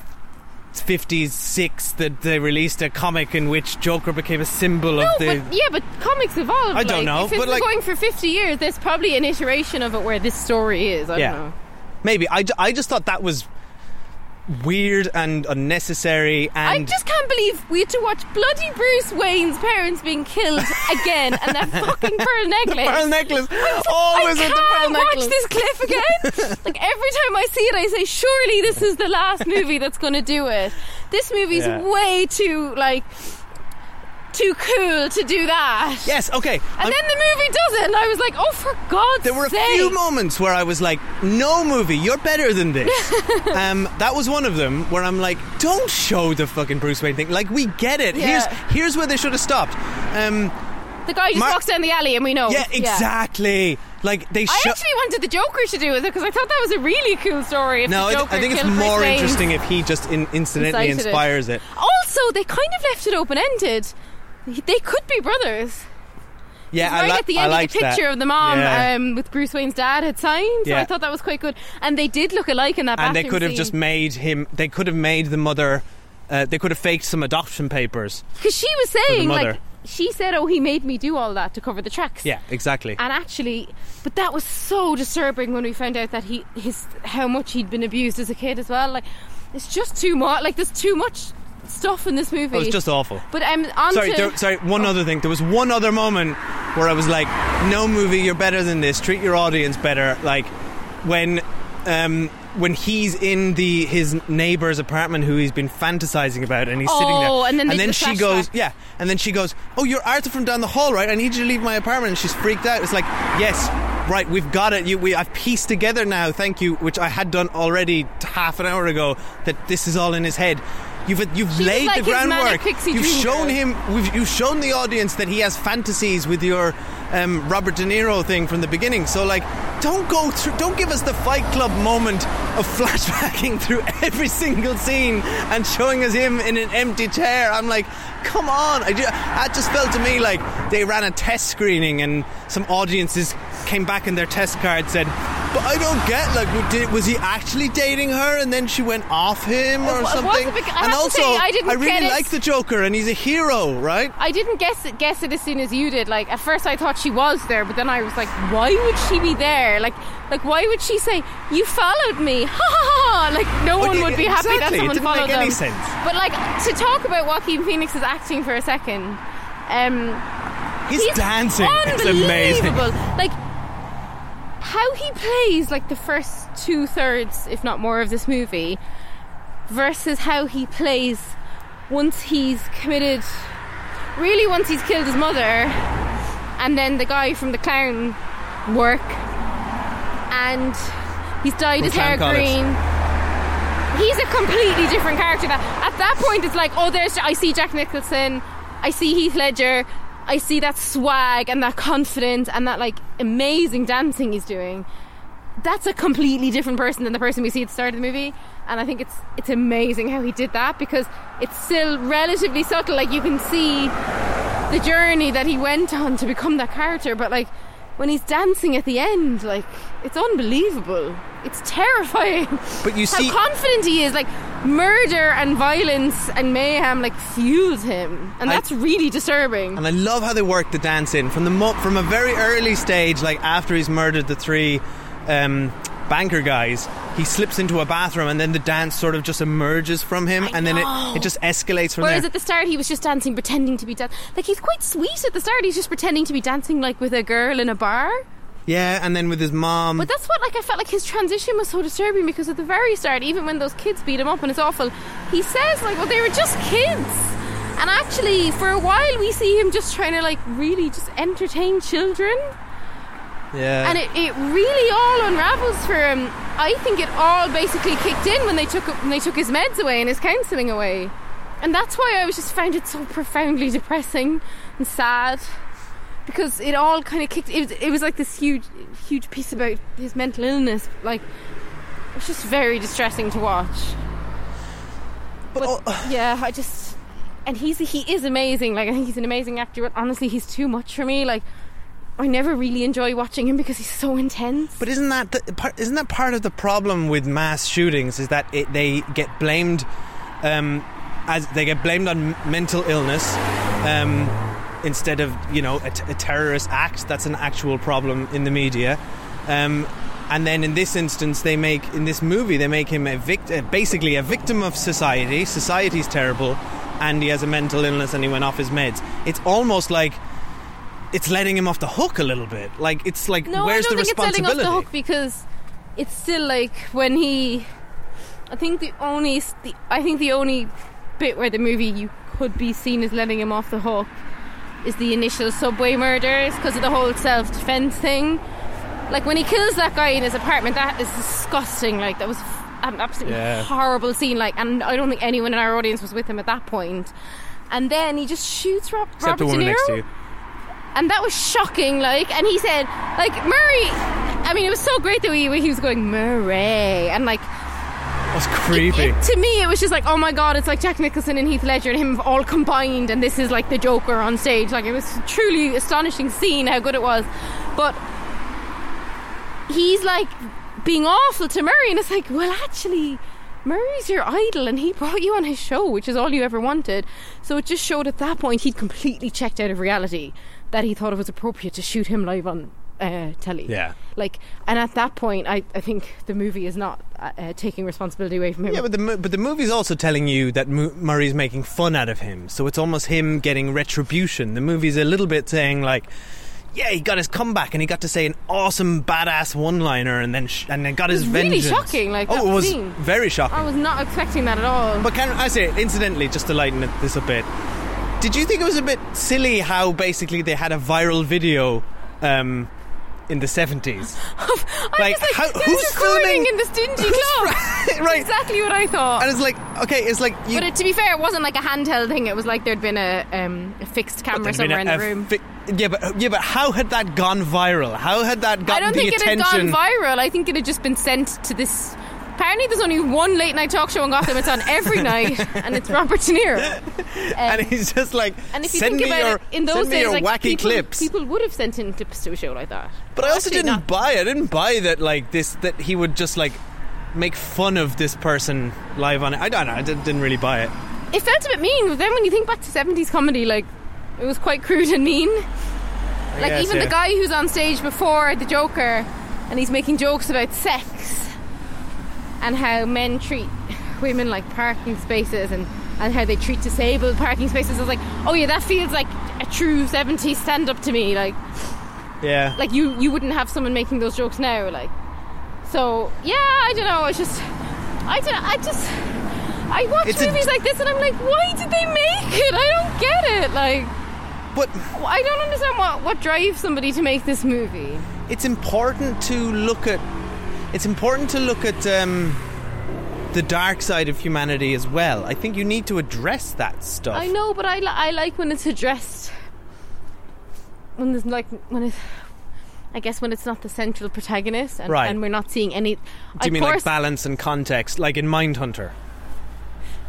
Speaker 2: fifty six that they released a comic in which Joker became a symbol
Speaker 3: No,
Speaker 2: of the.
Speaker 3: but yeah, but comics evolve.
Speaker 2: I don't
Speaker 3: like,
Speaker 2: know,
Speaker 3: If it's
Speaker 2: but,
Speaker 3: been
Speaker 2: like-
Speaker 3: going for fifty years, there's probably an iteration of it where this story is. I
Speaker 2: Yeah.
Speaker 3: don't know.
Speaker 2: Maybe I, I just thought that was weird and unnecessary And I
Speaker 3: just can't believe we had to watch bloody Bruce Wayne's parents being killed again, and that fucking pearl necklace.
Speaker 2: pearl necklace.
Speaker 3: I
Speaker 2: Always
Speaker 3: can't
Speaker 2: with the pearl
Speaker 3: watch this clip again. like every time I see it, I say, "Surely this is the last movie that's going to do it." This movie's
Speaker 2: Yeah.
Speaker 3: way too like too cool to do that.
Speaker 2: Yes, okay.
Speaker 3: And
Speaker 2: I'm-
Speaker 3: then the movie does it, and I was like, "Oh, for God's sake.
Speaker 2: There were a
Speaker 3: sake!"
Speaker 2: few moments where I was like, "No movie, you're better than this." um, that was one of them where I'm like, "Don't show the fucking Bruce Wayne thing. Like, we get it.
Speaker 3: Yeah.
Speaker 2: Here's here's where they should have stopped." Um,
Speaker 3: the guy just
Speaker 2: Mar-
Speaker 3: walks down the alley, and we know.
Speaker 2: yeah, exactly. Like they
Speaker 3: I actually wanted the Joker to do it because I thought that was a really cool story. If
Speaker 2: No,
Speaker 3: the
Speaker 2: I,
Speaker 3: Joker
Speaker 2: I think it's more interesting if he just in, incidentally
Speaker 3: Incited it.
Speaker 2: inspires it.
Speaker 3: Also, they kind of left it open ended. They could be brothers.
Speaker 2: Yeah, I
Speaker 3: right
Speaker 2: li-
Speaker 3: at the
Speaker 2: I
Speaker 3: end of the picture
Speaker 2: that.
Speaker 3: of the mom
Speaker 2: Yeah.
Speaker 3: um, with Bruce Wayne's dad had signed. So
Speaker 2: Yeah.
Speaker 3: I thought that was quite good. And they did look alike in that
Speaker 2: and they could have
Speaker 3: scene.
Speaker 2: just made him. They could have made the mother. Uh, they could have faked some adoption papers.
Speaker 3: Because she was saying, like, she said, oh, he made me do all that to cover the tracks.
Speaker 2: Yeah, exactly.
Speaker 3: And actually, but that was so disturbing when we found out that he, his, how much he'd been abused as a kid as well. Like, it's just too much. Like, there's too much stuff in this movie.
Speaker 2: It was just awful.
Speaker 3: But I'm um,
Speaker 2: Sorry, there, sorry. One other thing. There was one other moment where I was like, "No movie, you're better than this. Treat your audience better." Like when, um, when he's in the his neighbor's apartment, who he's been fantasizing about, and he's sitting there,
Speaker 3: Oh, and then they do the
Speaker 2: she goes. "Yeah," and then she goes, "Oh, you're Arthur from down the hall, right? I need you to leave my apartment." And she's freaked out. It's like, "Yes." Right, we've got it. You, we, I've pieced together now. Thank you, which I had done already half an hour ago. That this is all in his head. You've you've
Speaker 3: She
Speaker 2: laid
Speaker 3: like
Speaker 2: the groundwork. You've shown
Speaker 3: girl.
Speaker 2: him. We've, you've shown the audience that he has fantasies with your um, Robert De Niro thing from the beginning. So like, don't go through. Don't give us the Fight Club moment of flashbacking through every single scene and showing us him in an empty chair. I'm like, come on. I ju- that just felt to me like they ran a test screening and some audiences came back in their test card said, But I don't get like did, was he actually dating her and then she went off him or something?
Speaker 3: I
Speaker 2: and also,
Speaker 3: say, I didn't
Speaker 2: really like the Joker and he's a hero, right?
Speaker 3: I didn't guess it, guess it as soon as you did. Like at first, I thought she was there, but then I was like, "Why would she be there? Like, like why would she say you followed me? Ha ha ha! Like no
Speaker 2: Well,
Speaker 3: one would be happy that
Speaker 2: exactly.
Speaker 3: Someone
Speaker 2: didn't
Speaker 3: followed
Speaker 2: make any
Speaker 3: them.
Speaker 2: sense.
Speaker 3: But like to talk about Joaquin Phoenix's acting for a second, um,
Speaker 2: His
Speaker 3: he's
Speaker 2: dancing is amazing.
Speaker 3: Like how he plays like the first two thirds, if not more, of this movie, versus how he plays once he's committed. Really, once he's killed his mother, and then the guy from the clown work, and he's dyed
Speaker 2: From
Speaker 3: his hair
Speaker 2: College.
Speaker 3: green. He's a completely different character. That at that point, it's like, oh, there's I see Jack Nicholson, I see Heath Ledger, I see that swag and that confidence and that like amazing dancing he's doing. That's a completely different person than the person we see at the start of the movie, and I think it's it's amazing how he did that because it's still relatively subtle. Like you can see the journey that he went on to become that character, but like when he's dancing at the end, like it's unbelievable. It's terrifying.
Speaker 2: But you see-
Speaker 3: how confident he is. Like murder and violence and mayhem like fuels him, and
Speaker 2: I-
Speaker 3: that's really disturbing.
Speaker 2: And I love how they work the dance in from the mo- from a very early stage, like after he's murdered the three um, banker guys. He slips into a bathroom, and then the dance sort of just emerges from him,
Speaker 3: I
Speaker 2: and then it, it just escalates from there.
Speaker 3: Whereas
Speaker 2: there.
Speaker 3: at the start he was just dancing, pretending to be dancing. Like he's quite sweet at the start. He's just pretending to be dancing like with a girl in a bar.
Speaker 2: yeah, and then with his mom.
Speaker 3: But that's what like I felt like his transition was so disturbing because at the very start, even when those kids beat him up and it's awful, he says like, "Well, they were just kids." And actually, for a while, we see him just trying to like really just entertain children,
Speaker 2: yeah,
Speaker 3: and it, it really all unravels for him. I think it all basically kicked in when they took when they took his meds away and his counselling away, and that's why I was just found it so profoundly depressing and sad because it all kind of kicked. It was, it was like this huge, huge piece about his mental illness. Like it was just very distressing to watch.
Speaker 2: but, oh,
Speaker 3: Yeah, I just and he's he is amazing. Like I think he's an amazing actor, but honestly, he's too much for me. Like I never really enjoy watching him because he's so intense.
Speaker 2: But isn't that the, isn't that part of the problem with mass shootings? Is that it, they get blamed um, as they get blamed on mental illness um, instead of you know a, t- a terrorist act. That's an actual problem in the media. Um, and then in this instance, they make in this movie they make him a vict- uh, basically a victim of society. Society's terrible, and he has a mental illness, and he went off his meds. It's almost like it's letting him off the hook a little bit. Like it's like
Speaker 3: No,
Speaker 2: where's
Speaker 3: I don't
Speaker 2: the
Speaker 3: think it's letting
Speaker 2: responsibility?
Speaker 3: off the hook because it's still like when he. I think the only the I think the only bit where the movie you could be seen as letting him off the hook is the initial subway murders because of the whole self defense thing. Like when he kills that guy in his apartment, that is disgusting. Like that was an absolutely
Speaker 2: Yeah.
Speaker 3: horrible scene. Like, and I don't think anyone in our audience was with him at that point. And then he just shoots Rob,
Speaker 2: Except
Speaker 3: Robert
Speaker 2: the woman
Speaker 3: De Niro
Speaker 2: next to you.
Speaker 3: And that was shocking. Like, and he said, like Murray. I mean, it was so great that he, he was going Murray, and like
Speaker 2: That's creepy.
Speaker 3: it- to me, it was just like, oh my god, it's like Jack Nicholson and Heath Ledger and him all combined, and this is like the Joker on stage. Like, it was truly astonishing seeing how good it was, but he's like being awful to Murray, and it's like, well, actually. Murray's your idol and he brought you on his show, which is all you ever wanted. So it just showed at that point he'd completely checked out of reality that he thought it was appropriate to shoot him live on uh, telly.
Speaker 2: Yeah.
Speaker 3: Like, and at that point, I, I think the movie is not uh, uh, taking responsibility away from him.
Speaker 2: Yeah, but the but the movie's also telling you that Mu- Murray's making fun out of him, so it's almost him getting retribution. The movie's a little bit saying like, yeah, he got his comeback and he got to say an awesome badass one-liner, and then sh- and then got his
Speaker 3: was really
Speaker 2: vengeance.
Speaker 3: shocking, like,
Speaker 2: oh,
Speaker 3: that
Speaker 2: it was
Speaker 3: scene.
Speaker 2: very shocking.
Speaker 3: I was not expecting that at all.
Speaker 2: But can I say, incidentally, just to lighten this a bit, did you think it was a bit silly how basically they had a viral video um, in the seventies?
Speaker 3: I
Speaker 2: like,
Speaker 3: was like,
Speaker 2: how-
Speaker 3: who's,
Speaker 2: filming-
Speaker 3: in this dingy
Speaker 2: Who's
Speaker 3: club?
Speaker 2: right, right.
Speaker 3: Exactly what I thought.
Speaker 2: And it's like, okay, it's like you.
Speaker 3: but it, to be fair, it wasn't like a handheld thing. It was like there'd been a, um, a fixed camera somewhere
Speaker 2: a-
Speaker 3: in the room.
Speaker 2: fi- yeah, but yeah, but how had that gone viral? How had that gotten
Speaker 3: I don't
Speaker 2: the
Speaker 3: think it had
Speaker 2: attention?
Speaker 3: gone viral. I think it had just been sent to this Apparently, there's only one late night talk show in Gotham. It's on every night, and it's Robert De Niro. Um,
Speaker 2: and he's just like,
Speaker 3: and if you
Speaker 2: send
Speaker 3: think
Speaker 2: me
Speaker 3: about
Speaker 2: your,
Speaker 3: it, in those
Speaker 2: send
Speaker 3: days,
Speaker 2: your
Speaker 3: like
Speaker 2: wacky
Speaker 3: people,
Speaker 2: clips.
Speaker 3: people would have sent in clips to a show like that.
Speaker 2: But I also
Speaker 3: Actually
Speaker 2: didn't
Speaker 3: not.
Speaker 2: buy. I didn't buy that like this that he would just like make fun of this person live on it. I don't know. I didn't, didn't really buy it.
Speaker 3: It felt a bit mean. But then when you think back to 70s comedy, like it was quite crude and mean. Like
Speaker 2: guess,
Speaker 3: even
Speaker 2: yeah.
Speaker 3: the guy who's on stage before the Joker, and he's making jokes about sex and how men treat women like parking spaces and, and how they treat disabled parking spaces. I was like, oh yeah, that feels like a true 70s stand up to me. Like
Speaker 2: Yeah.
Speaker 3: like you you wouldn't have someone making those jokes now. Like so yeah, I don't know. It's just I don't. I just I watch
Speaker 2: It's
Speaker 3: movies like this and I'm like, why did they make it? I don't get it. Like
Speaker 2: but
Speaker 3: I don't understand what what drives somebody to make this movie.
Speaker 2: it's important to look at. It's important to look at um, the dark side of humanity as well. I think you need to address that stuff.
Speaker 3: I know, but I, li- I like when it's addressed. When there's like when it's, I guess when it's not the central protagonist, and,
Speaker 2: Right.
Speaker 3: and we're not seeing any.
Speaker 2: Do
Speaker 3: of
Speaker 2: you mean
Speaker 3: course,
Speaker 2: like balance and context, like in Mindhunter?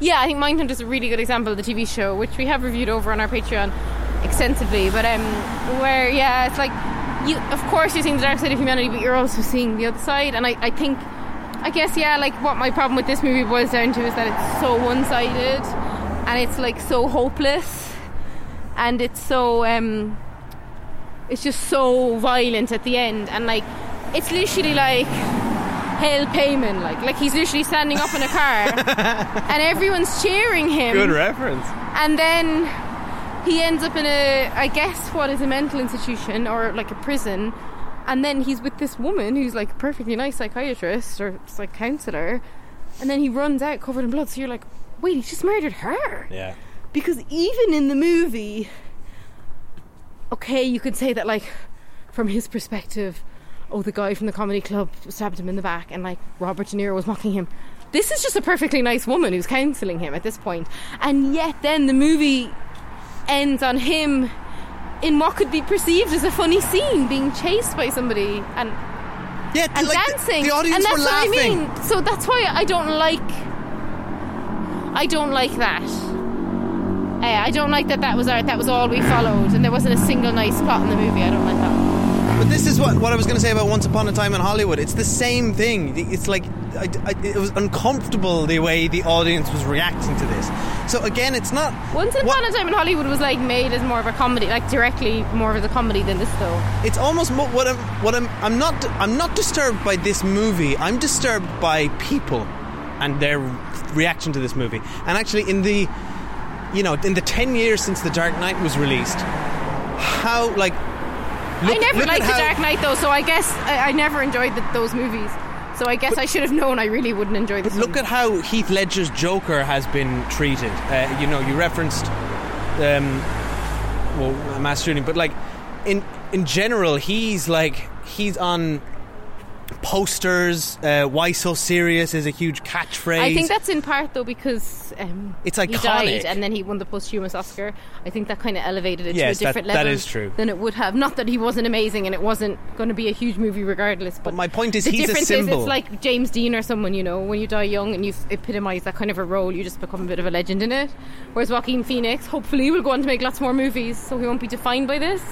Speaker 3: Yeah, I think Mindhunter is a really good example of the TV show, which we have reviewed over on our Patreon extensively. But um, where yeah, it's like you, of course, you're seeing the dark side of humanity, but you're also seeing the other side. And I, I think, I guess, yeah, like what my problem with this movie boils down to is that it's so one-sided, and it's like so hopeless, and it's so um, it's just so violent at the end, and like it's literally like Hail Payman, like like he's literally standing up in a car, and everyone's cheering him,
Speaker 2: Good reference.
Speaker 3: and then he ends up in a, I guess, what is a mental institution or like a prison, and then he's with this woman who's like a perfectly nice psychiatrist or like counselor, and then he runs out covered in blood. So you're like, wait, he just murdered her
Speaker 2: Yeah.
Speaker 3: because even in the movie okay you could say that like from his perspective oh the guy from the comedy club stabbed him in the back and like robert de niro was mocking him this is just a perfectly nice woman who's counselling him at this point and yet then the movie ends on him in what could be perceived as a funny scene being chased by somebody and
Speaker 2: Yeah,
Speaker 3: and
Speaker 2: like,
Speaker 3: dancing
Speaker 2: The, audience
Speaker 3: and that's
Speaker 2: were
Speaker 3: what
Speaker 2: laughing.
Speaker 3: I mean so that's why I don't like I don't like that uh, I don't like that that was our, that was all we followed and there wasn't a single nice plot in the movie I don't like that
Speaker 2: But this is what, what I was going to say about Once Upon a Time in Hollywood. It's the same thing. It's like I, I- it was uncomfortable the way the audience was reacting to this. So again, it's not.
Speaker 3: Once
Speaker 2: what-
Speaker 3: Upon a Time in Hollywood was like made as more of a comedy like directly more of a comedy than this though
Speaker 2: It's almost mo- what I'm. What I'm. I'm not. I'm not disturbed by this movie. I'm disturbed by people and their reaction to this movie. And actually, in the, you know, in the ten years since The Dark Knight was released, how like.
Speaker 3: I never
Speaker 2: look
Speaker 3: liked The
Speaker 2: how-
Speaker 3: Dark Knight though so I guess I, I never enjoyed the, those movies so I guess I should have known I really wouldn't enjoy this
Speaker 2: Look at how Heath Ledger's Joker has been treated. Uh, you know, you referenced, um, well, mass shooting, but like in in general, he's like he's on posters. Uh, Why so serious is a huge catchphrase.
Speaker 3: I think that's in part though because um,
Speaker 2: It's
Speaker 3: he
Speaker 2: iconic.
Speaker 3: died and then he won the posthumous Oscar. I think that kind of elevated it
Speaker 2: Yes,
Speaker 3: to a different
Speaker 2: that
Speaker 3: level That
Speaker 2: is true.
Speaker 3: than it would have. Not that he wasn't amazing and it wasn't going to be a huge movie regardless. But,
Speaker 2: But my point is
Speaker 3: the
Speaker 2: he's a
Speaker 3: difference
Speaker 2: symbol.
Speaker 3: is it's like James Dean or someone you know when you die young and you epitomise that kind of a role, you just become a bit of a legend in it. Whereas Joaquin Phoenix, hopefully, will go on to make lots more movies, so he won't be defined by this.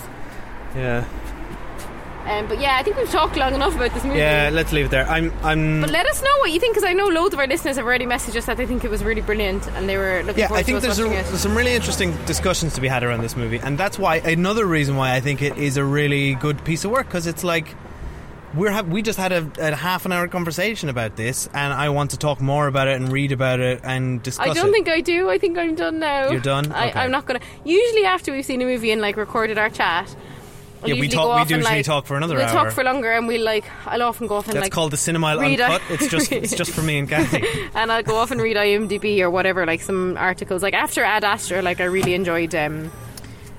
Speaker 2: yeah,
Speaker 3: Um, but yeah, I think we've talked long enough about this movie.
Speaker 2: yeah. Let's leave it there. I'm. I'm.
Speaker 3: But let us know what you think, because I know loads of our listeners have already messaged us that they think it was really brilliant and they were looking
Speaker 2: yeah,
Speaker 3: forward
Speaker 2: I think there's, a, there's some really interesting discussions to be had around this movie, and that's why another reason why I think it is a really good piece of work because it's like we're ha- we just had a, a half an hour conversation about this, and I want to talk more about it and read about it and discuss
Speaker 3: I don't
Speaker 2: it.
Speaker 3: think I do. I think I'm done now.
Speaker 2: You're done?
Speaker 3: I,
Speaker 2: Okay.
Speaker 3: I'm not gonna. Usually, after we've seen a movie and like recorded our chat, I'll
Speaker 2: Yeah, we talk- we usually
Speaker 3: like,
Speaker 2: talk for another
Speaker 3: we'll
Speaker 2: hour.
Speaker 3: talk for longer, and we'll like. I'll often go off and
Speaker 2: That's
Speaker 3: like
Speaker 2: called the Cinemile
Speaker 3: read
Speaker 2: Uncut.
Speaker 3: a-
Speaker 2: It's just it's just for me and Cathy.
Speaker 3: and I'll go off and read IMDb or whatever, like some articles. Like after Ad Astra, like I really enjoyed. Um,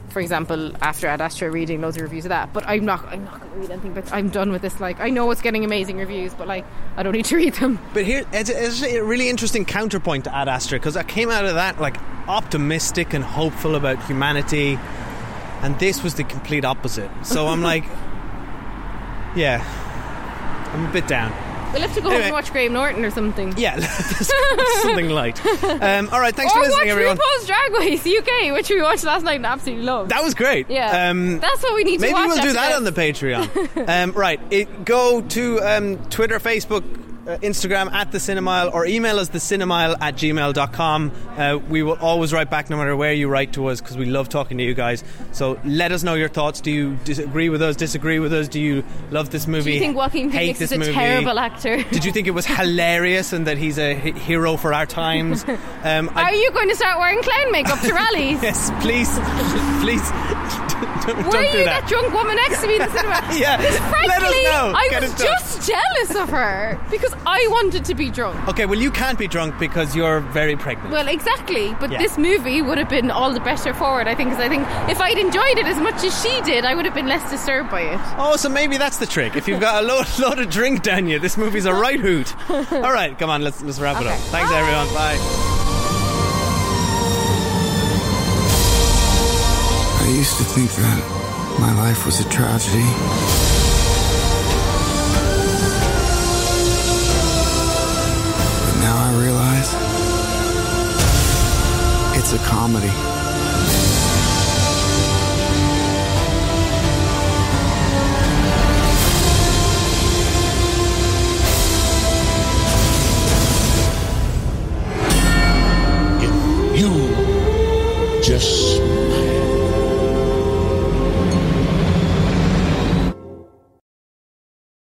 Speaker 3: for example, after Ad Astra, reading loads of reviews of that. But I'm not. I'm not going to read anything. But I'm done with this. Like I know it's getting amazing reviews, but like I don't need to read them.
Speaker 2: But here, it's, it's a really interesting counterpoint to Ad Astra because I came out of that like optimistic and hopeful about humanity, and this was the complete opposite. So I'm like, yeah, I'm a bit down.
Speaker 3: We'll have to go home and watch Graham Norton or something.
Speaker 2: Yeah, something light. Um, all right, thanks
Speaker 3: or
Speaker 2: for listening,
Speaker 3: watch
Speaker 2: everyone.
Speaker 3: RuPaul's Drag Race UK, which we watched last night and absolutely loved.
Speaker 2: That was great.
Speaker 3: yeah,
Speaker 2: Um,
Speaker 3: that's what we need to
Speaker 2: Maybe we'll do that
Speaker 3: this.
Speaker 2: on the Patreon. um, right. It, go to um, Twitter, Facebook, Instagram at the Cinemile or email us the cinemile at gmail.com. Uh, we will always write back no matter where you write to us because we love talking to you guys. So let us know your thoughts. Do you disagree with us, disagree with us? Do you love this movie?
Speaker 3: Do you think Joaquin Phoenix is a
Speaker 2: movie?
Speaker 3: terrible actor?
Speaker 2: Did you think it was hilarious and that he's a hero for our times? Um, I-
Speaker 3: Are you going to start wearing clown makeup to rallies?
Speaker 2: Yes, please, please. don't,
Speaker 3: Were
Speaker 2: don't
Speaker 3: you
Speaker 2: that.
Speaker 3: that drunk woman next to me in the cinema?
Speaker 2: Yeah,
Speaker 3: frankly,
Speaker 2: let us know.
Speaker 3: I
Speaker 2: Get
Speaker 3: was just jealous of her because I wanted to be drunk.
Speaker 2: Okay, well, you can't be drunk because you're very pregnant.
Speaker 3: Well, exactly. But
Speaker 2: Yeah.
Speaker 3: this movie would have been all the better for it, I think, because I think if I'd enjoyed it as much as she did, I would have been less disturbed by it.
Speaker 2: Oh, so maybe that's the trick. If you've got a load, load of drink down you, this movie's a right hoot. All right, come on, let's let's wrap it up.
Speaker 3: Okay.
Speaker 2: Thanks, everyone. Bye.
Speaker 4: I used to think that my life was a tragedy. It's a comedy.